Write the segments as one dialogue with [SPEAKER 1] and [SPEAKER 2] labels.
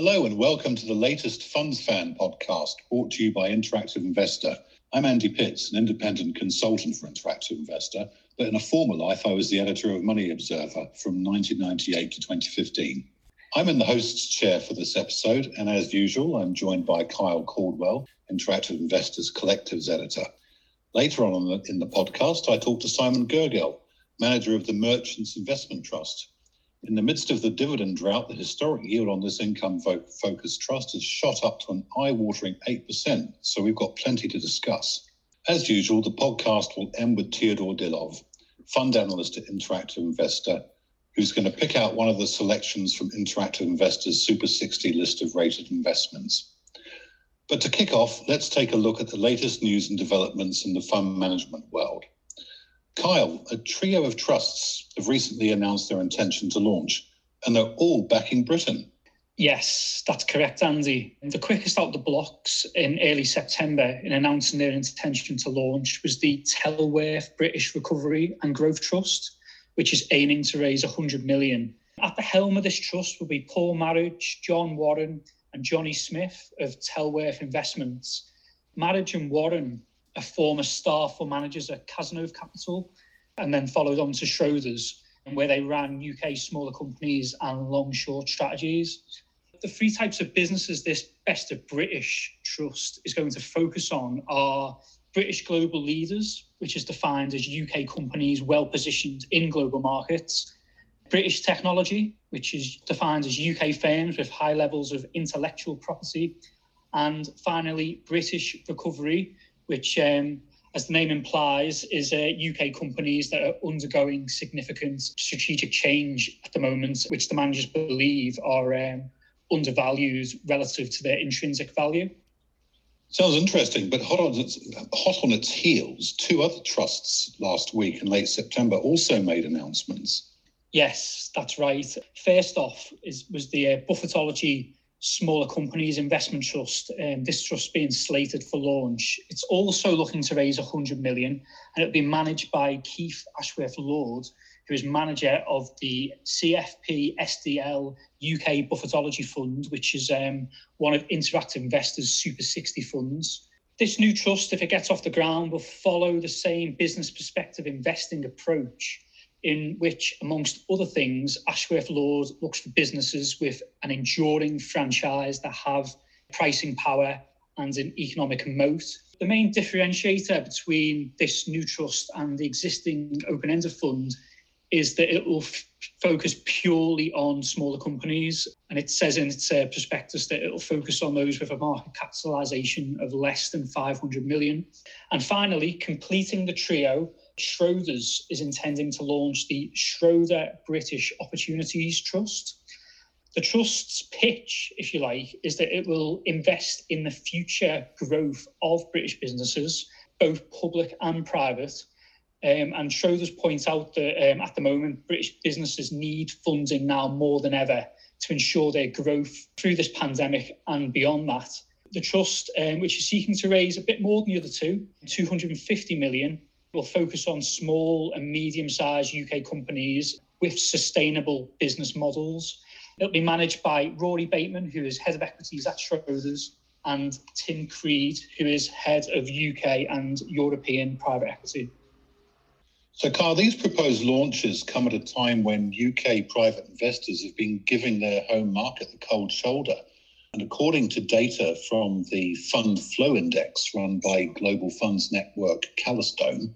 [SPEAKER 1] Hello and welcome to the latest Funds Fan podcast brought to you by Interactive Investor. I'm Andy Pitts, an independent consultant for Interactive Investor, but in a former life I was the editor of Money Observer from 1998 to 2015. I'm in the host's chair for this episode, and as usual, I'm joined by Kyle Caldwell, Interactive Investors Collectives editor. Later on in the, podcast, I talked to Simon Gergel, manager of the Merchants Investment Trust. In the midst of the dividend drought, the historic yield on this income focused trust has shot up to an eye watering 8%, so we've got plenty to discuss. As usual, the podcast will end with Teodor Dilov, fund analyst at Interactive Investor, who's going to pick out one of the selections from Interactive Investor's Super 60 list of rated investments. But to kick off, let's take a look at the latest news and developments in the fund management world. Kyle, a trio of trusts have recently announced their intention to launch, and they're all backing Britain.
[SPEAKER 2] Yes, that's correct, Andy. The quickest out the blocks in early September in announcing their intention to launch was the Tellworth British Recovery and Growth Trust, which is aiming to raise 100 million. At the helm of this trust will be Paul Marriage, John Warren, and Johnny Smith of Tellworth Investments. Marriage and Warren a former staff or managers at Cazenove Capital, and then followed on to Schroders, where they ran UK smaller companies and long short strategies. The three types of businesses this Best of British Trust is going to focus on are British global leaders, which is defined as UK companies well positioned in global markets, British technology, which is defined as UK firms with high levels of intellectual property, and finally, British recovery, which, um, as the name implies, is uh, UK companies that are undergoing significant strategic change at the moment, which the managers believe are um, undervalued relative to their intrinsic value.
[SPEAKER 1] Sounds interesting, but hot on its hot on its heels, two other trusts last week in late September also made announcements.
[SPEAKER 2] Yes, that's right. First off, is was the uh, Buffettology smaller companies investment trust um, this trust being slated for launch. It's also looking to raise 100 million and it'll be managed by keith ashworth lord who is manager of the cfp sdl uk buffettology fund which is um, one of interactive investors super 60 funds. This new trust if it gets off the ground will follow the same business perspective investing approach in which, amongst other things, Ashworth Lord looks for businesses with an enduring franchise that have pricing power and an economic moat. The main differentiator between this new trust and the existing open ended fund is that it will f- focus purely on smaller companies. And it says in its uh, prospectus that it will focus on those with a market capitalization of less than 500 million. And finally, completing the trio Schroders is intending to launch the Schroder British Opportunities Trust. The trust's pitch, if you like, is that it will invest in the future growth of British businesses, both public and private. Um, and Schroders points out that um, at the moment, British businesses need funding now more than ever to ensure their growth through this pandemic and beyond that. The trust, um, which is seeking to raise a bit more than the other two, 250 million, will focus on small and medium sized UK companies with sustainable business models. It'll be managed by Rory Bateman, who is head of equities at Schroders, and Tim Creed, who is head of UK and European private equity.
[SPEAKER 1] So, Carl, these proposed launches come at a time when UK private investors have been giving their home market the cold shoulder. And according to data from the Fund Flow Index run by Global Funds Network Calastone,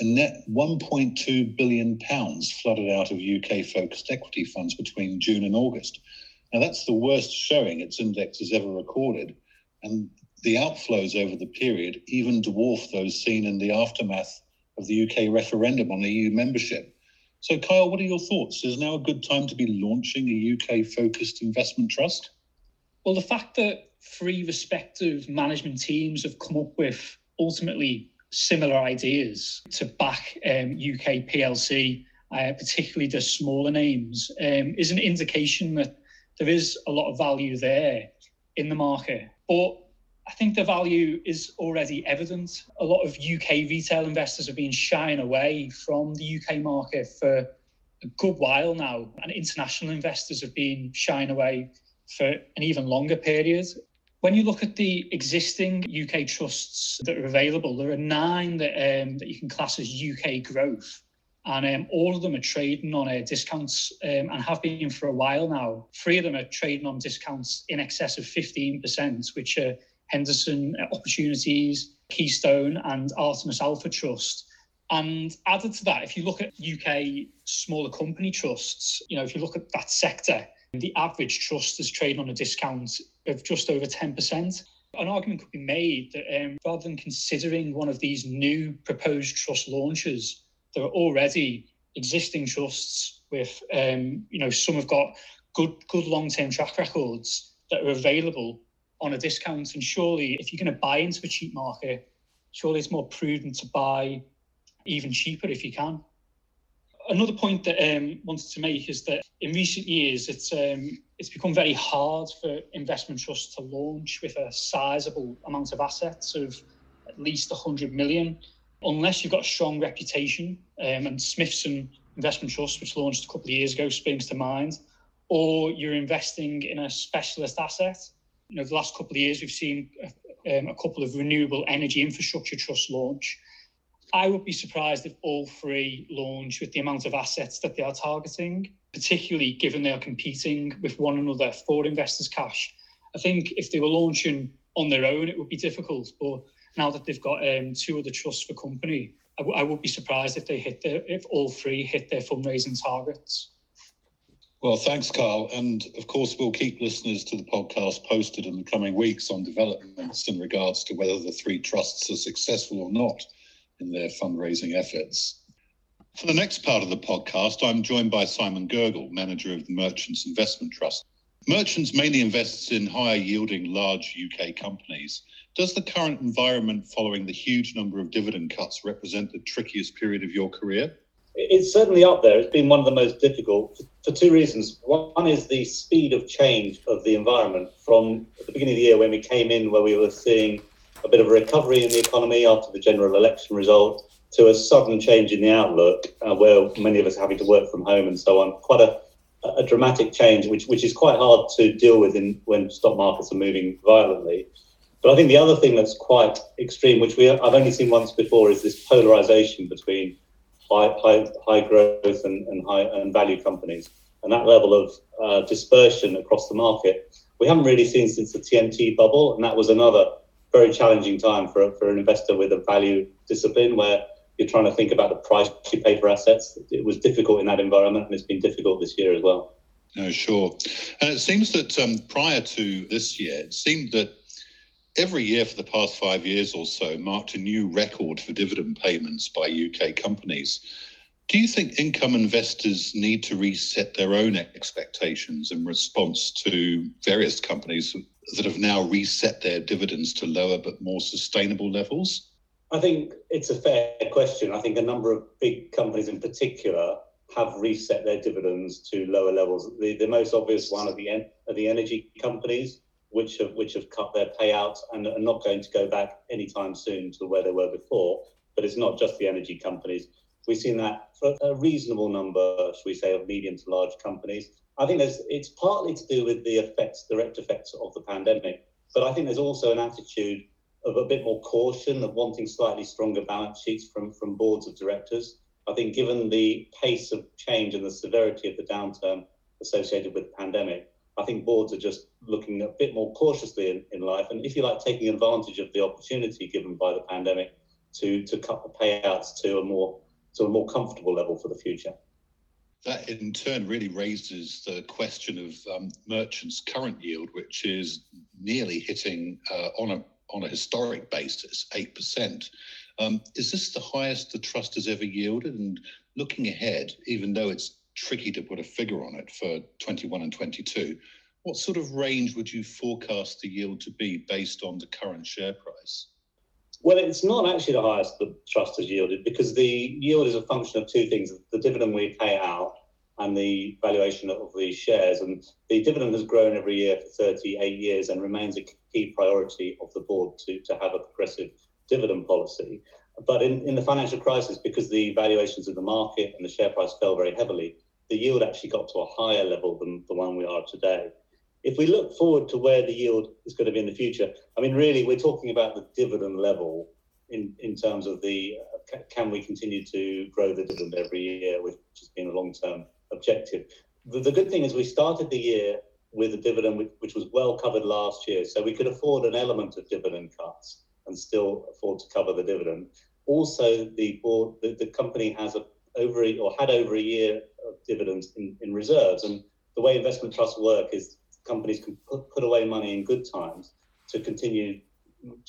[SPEAKER 1] a net 1.2 billion pounds flooded out of UK focused equity funds between June and August. Now that's the worst showing its index has ever recorded, and the outflows over the period even dwarf those seen in the aftermath of the UK referendum on EU membership. So, Kyle, what are your thoughts? Is now a good time to be launching a UK focused investment trust?
[SPEAKER 2] Well, the fact that three respective management teams have come up with ultimately similar ideas to back um, UK PLC, uh, particularly the smaller names, um, is an indication that there is a lot of value there in the market. But I think the value is already evident. A lot of UK retail investors have been shying away from the UK market for a good while now, and international investors have been shying away for an even longer period. When you look at the existing UK trusts that are available, there are nine that um, that you can class as UK growth, and um, all of them are trading on uh, discounts um, and have been for a while now. Three of them are trading on discounts in excess of 15%, which are Henderson Opportunities, Keystone, and Artemis Alpha Trust. And added to that, if you look at UK smaller company trusts, you know, if you look at that sector, the average trust is trading on a discount of just over 10%. An argument could be made that um, rather than considering one of these new proposed trust launches, there are already existing trusts with, um, you know, some have got good, good long-term track records that are available on a discount. And surely, if you're going to buy into a cheap market, surely it's more prudent to buy even cheaper if you can. Another point that I um, wanted to make is that in recent years, it's um, it's become very hard for investment trusts to launch with a sizable amount of assets of at least 100 million, unless you've got a strong reputation. Um, and Smithson Investment Trust, which launched a couple of years ago, springs to mind, or you're investing in a specialist asset. You know, the last couple of years, we've seen a, um, a couple of renewable energy infrastructure trusts launch I would be surprised if all three launch with the amount of assets that they are targeting, particularly given they are competing with one another for investors' cash. I think if they were launching on their own, it would be difficult. But now that they've got um, two other trusts for company, I, w- I would be surprised if they hit their, if all three hit their fundraising targets.
[SPEAKER 1] Well, thanks, Carl. And of course, we'll keep listeners to the podcast posted in the coming weeks on developments in regards to whether the three trusts are successful or not in their fundraising efforts. For the next part of the podcast, I'm joined by Simon Gergel, manager of the Merchants Investment Trust. Merchants mainly invests in higher yielding large UK companies. Does the current environment following the huge number of dividend cuts represent the trickiest period of your career?
[SPEAKER 3] It's certainly up there. It's been one of the most difficult for two reasons. One is the speed of change of the environment from the beginning of the year when we came in, where we were seeing a bit of a recovery in the economy after the general election result to a sudden change in the outlook, uh, where many of us are having to work from home and so on. Quite a, a dramatic change, which which is quite hard to deal with in, when stock markets are moving violently. But I think the other thing that's quite extreme, which we I've only seen once before, is this polarization between high high, high growth and, and high and value companies, and that level of uh, dispersion across the market. We haven't really seen since the TMT bubble, and that was another very challenging time for, for an investor with a value discipline where you're trying to think about the price you pay for assets. It was difficult in that environment, and it's been difficult this year as well.
[SPEAKER 1] No, sure. And it seems that um, prior to this year, it seemed that every year for the past five years or so marked a new record for dividend payments by UK companies. Do you think income investors need to reset their own expectations in response to various companies that have now reset their dividends to lower but more sustainable levels?
[SPEAKER 3] I think it's a fair question. I think a number of big companies in particular have reset their dividends to lower levels. The, the most obvious one are the, are the energy companies, which have which have cut their payouts and are not going to go back anytime soon to where they were before. But it's not just the energy companies. We've seen that for a reasonable number, should we say, of medium to large companies. I think there's it's partly to do with the effects, direct effects of the pandemic, but I think there's also an attitude of a bit more caution of wanting slightly stronger balance sheets from from boards of directors. I think given the pace of change and the severity of the downturn associated with the pandemic, I think boards are just looking a bit more cautiously in, in life, and if you like, taking advantage of the opportunity given by the pandemic to to cut the payouts to a more to a more comfortable level for the future
[SPEAKER 1] that in turn really raises the question of um, merchants' current yield, which is nearly hitting uh, on a on a historic basis eight percent. Um, is this the highest the trust has ever yielded? And looking ahead, even though it's tricky to put a figure on it for 21 and 22, what sort of range would you forecast the yield to be based on the current share price?
[SPEAKER 3] Well, it's not actually the highest the trust has yielded because the yield is a function of two things the dividend we pay out and the valuation of the shares. And the dividend has grown every year for 38 years and remains a key priority of the board to, to have a progressive dividend policy. But in, in the financial crisis, because the valuations of the market and the share price fell very heavily, the yield actually got to a higher level than the one we are today. if we look forward to where the yield is going to be in the future, I mean, really, we're talking about the dividend level in, in terms of the uh, can we continue to grow the dividend every year, which has been a long term objective. The, the, good thing is we started the year with a dividend which, which was well covered last year, so we could afford an element of dividend cuts and still afford to cover the dividend. Also, the board, the, the company has a over or had over a year of dividends in, in reserves, and the way investment trusts work is companies can put, put away money in good times to continue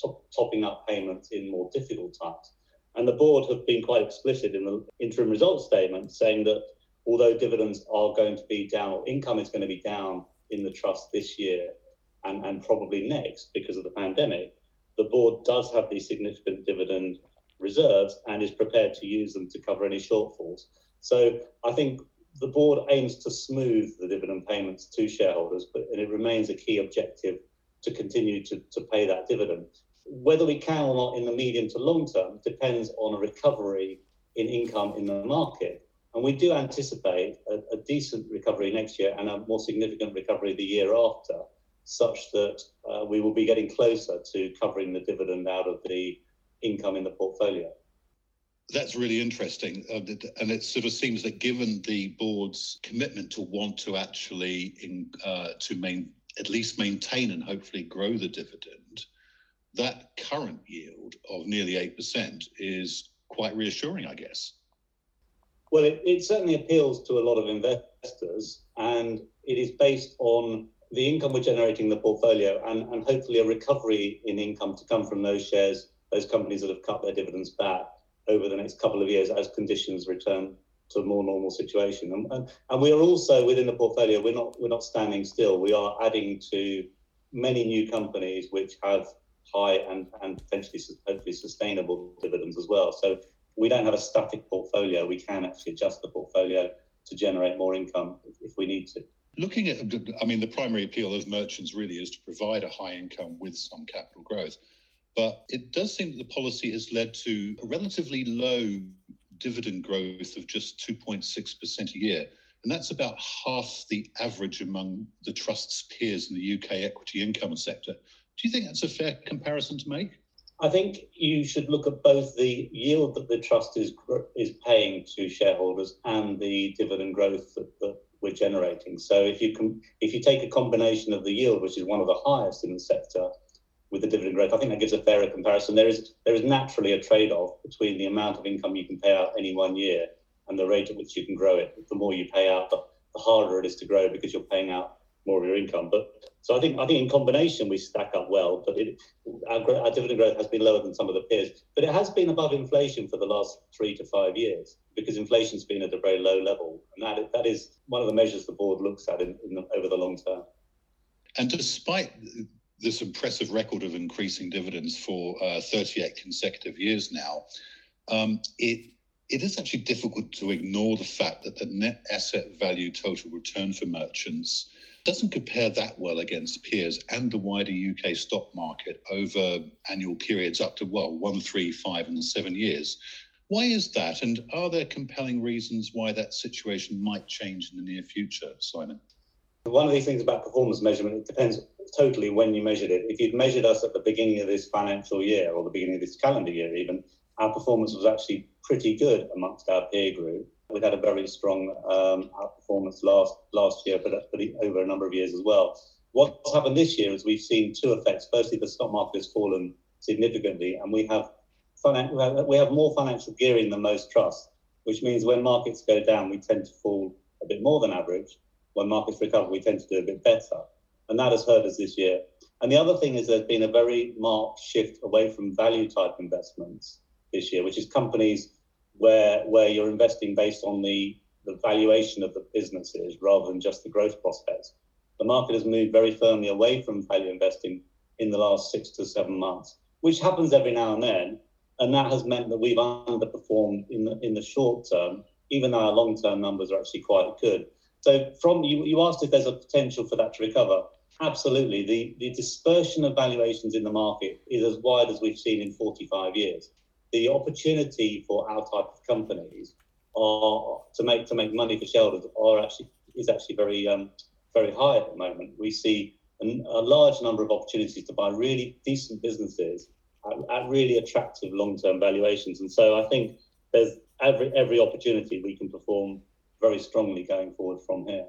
[SPEAKER 3] top, topping up payments in more difficult times. And the board have been quite explicit in the interim results statement saying that although dividends are going to be down, or income is going to be down in the trust this year and, and probably next because of the pandemic, the board does have these significant dividend reserves and is prepared to use them to cover any shortfalls. So I think the board aims to smooth the dividend payments to shareholders, but and it remains a key objective to continue to, to pay that dividend. Whether we can or not in the medium to long term depends on a recovery in income in the market. And we do anticipate a, a decent recovery next year and a more significant recovery the year after, such that uh, we will be getting closer to covering the dividend out of the income in the portfolio.
[SPEAKER 1] That's really interesting. Uh, and it sort of seems that given the board's commitment to want to actually in, uh, to main, at least maintain and hopefully grow the dividend, that current yield of nearly 8% is quite reassuring, I guess.
[SPEAKER 3] Well, it, it certainly appeals to a lot of investors, and it is based on the income we're generating in the portfolio and, and hopefully a recovery in income to come from those shares, those companies that have cut their dividends back over the next couple of years as conditions return to a more normal situation. And, and, and we are also within the portfolio, we're not we're not standing still. We are adding to many new companies which have high and, and potentially hopefully sustainable dividends as well. So we don't have a static portfolio. We can actually adjust the portfolio to generate more income if, if we need to.
[SPEAKER 1] Looking at, I mean, the primary appeal of merchants really is to provide a high income with some capital growth. But it does seem that the policy has led to a relatively low dividend growth of just 2.6% a year. And that's about half the average among the trust's peers in the UK equity income sector. Do you think that's a fair comparison to make?
[SPEAKER 3] I think you should look at both the yield that the trust is is paying to shareholders and the dividend growth that, that we're generating. So if you can, if you take a combination of the yield, which is one of the highest in the sector, with the dividend growth. I think that gives a fairer comparison. There is there is naturally a trade-off between the amount of income you can pay out any one year and the rate at which you can grow it. The more you pay out, the, the harder it is to grow because you're paying out more of your income. But so I think I think in combination we stack up well. But it, our, our dividend growth has been lower than some of the peers, but it has been above inflation for the last three to five years because inflation's been at a very low level, and that that is one of the measures the board looks at in, in the, over the long term.
[SPEAKER 1] And despite this impressive record of increasing dividends for uh, 38 consecutive years now, um, it it is actually difficult to ignore the fact that the net asset value total return for merchants doesn't compare that well against peers and the wider UK stock market over annual periods up to well one, three, five, and seven years. Why is that? And are there compelling reasons why that situation might change in the near future, Simon?
[SPEAKER 3] One of these things about performance measurement, it depends totally when you measured it. If you'd measured us at the beginning of this financial year or the beginning of this calendar year, even, our performance was actually pretty good amongst our peer group. We had a very strong um, outperformance last last year, but, but over a number of years as well. What's happened this year is we've seen two effects. Firstly, the stock market has fallen significantly, and we have we have more financial gearing than most trusts, which means when markets go down, we tend to fall a bit more than average. When markets recover, we tend to do a bit better and that has hurt us this year. And the other thing is there's been a very marked shift away from value type investments this year, which is companies where where you're investing based on the, the valuation of the businesses rather than just the growth prospects. The market has moved very firmly away from value investing in the last six to seven months, which happens every now and then. And that has meant that we've underperformed in the in the short term, even though our long term numbers are actually quite good. So from you, you asked if there's a potential for that to recover. Absolutely. The, the dispersion of valuations in the market is as wide as we've seen in 45 years. The opportunity for our type of companies are to make to make money for shareholders are actually is actually very um, very high at the moment. We see an, a large number of opportunities to buy really decent businesses at, at really attractive long-term valuations. And so I think there's every every opportunity we can perform very strongly going forward from here.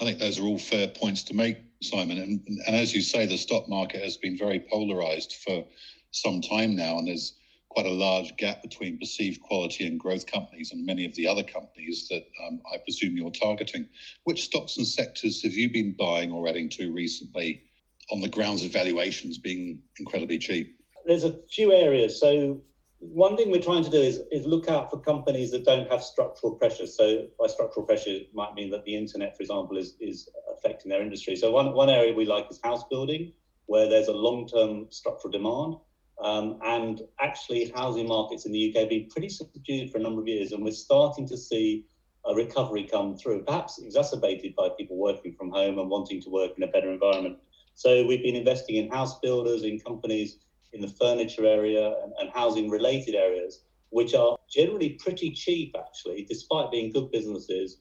[SPEAKER 1] I think those are all fair points to make, Simon. And, and as you say, the stock market has been very polarized for some time now, and there's quite a large gap between perceived quality and growth companies and many of the other companies that um, I presume you're targeting. Which stocks and sectors have you been buying or adding to recently on the grounds of valuations being incredibly cheap?
[SPEAKER 3] There's a few areas. So one thing we're trying to do is, is look out for companies that don't have structural pressures. So by structural pressure it might mean that the internet, for example, is, is affecting their industry. So one, one area we like is house building, where there's a long-term structural demand. Um, and actually, housing markets in the UK have been pretty subdued for a number of years, and we're starting to see a recovery come through, perhaps exacerbated by people working from home and wanting to work in a better environment. So we've been investing in house builders, in companies in the furniture area and, and housing related areas, which are generally pretty cheap, actually, despite being good businesses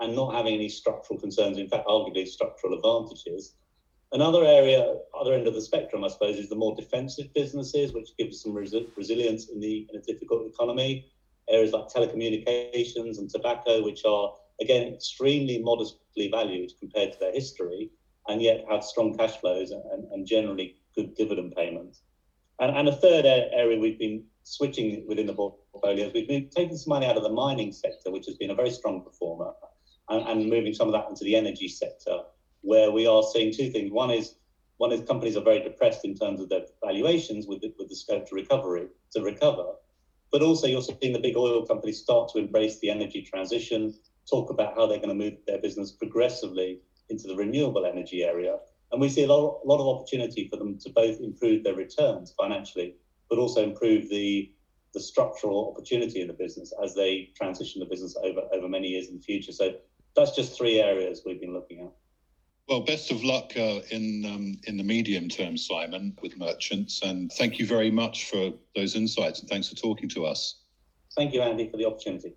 [SPEAKER 3] and not having any structural concerns. In fact, arguably structural advantages. Another area, other end of the spectrum, I suppose, is the more defensive businesses, which gives some resi- resilience in the in a difficult economy. Areas like telecommunications and tobacco, which are again extremely modestly valued compared to their history, and yet have strong cash flows and, and generally good dividend payments. And, and a third area we've been switching within the portfolios, we've been taking some money out of the mining sector, which has been a very strong performer, and, and moving some of that into the energy sector, where we are seeing two things. One is one is companies are very depressed in terms of their valuations with the, with the scope to recovery to recover, but also you're seeing the big oil companies start to embrace the energy transition, talk about how they're going to move their business progressively into the renewable energy area, and we see a lot, a lot of opportunity for them to both improve their returns financially, but also improve the, the structural opportunity in the business as they transition the business over, over many years in the future. So that's just three areas we've been looking at.
[SPEAKER 1] Well, best of luck uh, in um, in the medium term, Simon, with merchants, and thank you very much for those insights, and thanks for talking to us.
[SPEAKER 3] Thank you, Andy, for the opportunity.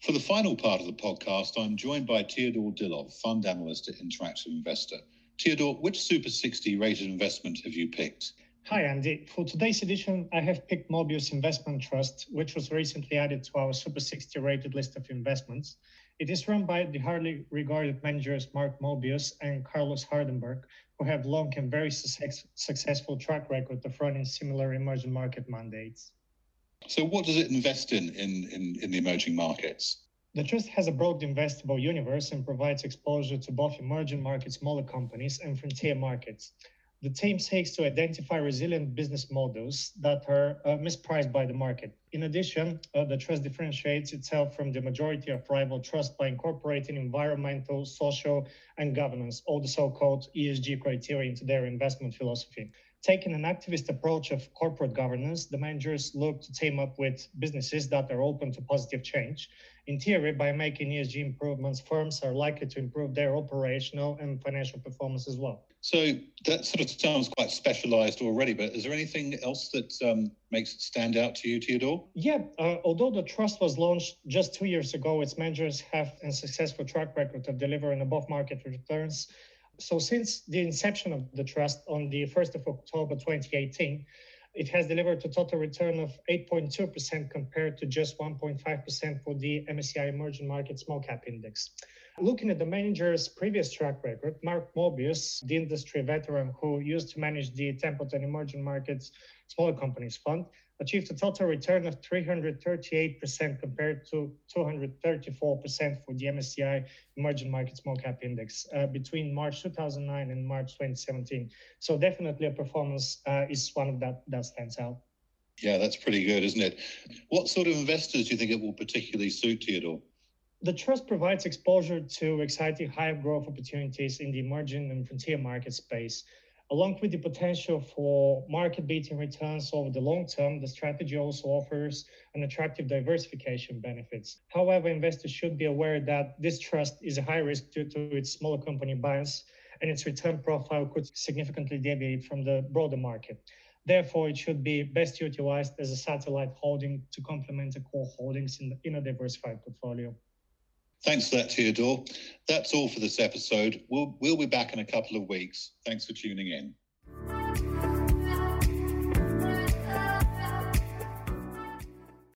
[SPEAKER 1] For the final part of the podcast, I'm joined by Teodor Dilov, fund analyst at Interactive Investor. Teodor, which Super 60 rated investment have you picked?
[SPEAKER 4] Hi, Andy. For today's edition, I have picked Mobius Investment Trust, which was recently added to our Super 60 rated list of investments. It is run by the highly regarded managers Mark Mobius and Carlos Hardenberg, who have long and very success- successful track record of running similar emerging market mandates.
[SPEAKER 1] So, what does it invest in in, in, in the emerging markets?
[SPEAKER 4] The trust has a broad investable universe and provides exposure to both emerging markets, smaller companies, and frontier markets. The team seeks to identify resilient business models that are uh, mispriced by the market. In addition, uh, the trust differentiates itself from the majority of rival trusts by incorporating environmental, social, and governance, all the so called ESG criteria, into their investment philosophy. Taking an activist approach of corporate governance, the managers look to team up with businesses that are open to positive change. In theory, by making ESG improvements, firms are likely to improve their operational and financial performance as well.
[SPEAKER 1] So that sort of sounds quite specialized already, but is there anything else that um, makes it stand out to you, Teodor?
[SPEAKER 4] Yeah, uh, although the trust was launched just two years ago, its managers have a successful track record of delivering above market returns so since the inception of the trust on the 1st of October 2018, it has delivered a total return of 8.2% compared to just 1.5% for the MSCI Emerging Market Small Cap Index. Looking at the manager's previous track record, Mark Mobius, the industry veteran who used to manage the Templeton Emerging Markets Smaller Companies Fund, achieved a total return of 338% compared to 234% for the MSCI Emerging Market Small Cap Index uh, between March 2009 and March 2017. So definitely a performance uh, is one of that that stands out.
[SPEAKER 1] Yeah, that's pretty good, isn't it? What sort of investors do you think it will particularly suit, Teodor?
[SPEAKER 4] The trust provides exposure to exciting high growth opportunities in the emerging and frontier market space. Along with the potential for market beating returns over the long term, the strategy also offers an attractive diversification benefits. However, investors should be aware that this trust is a high risk due to its smaller company bias and its return profile could significantly deviate from the broader market. Therefore, it should be best utilized as a satellite holding to complement the core holdings in, in a diversified portfolio.
[SPEAKER 1] Thanks for that, Teodor. That's all for this episode. We'll, we'll be back in a couple of weeks. Thanks for tuning in.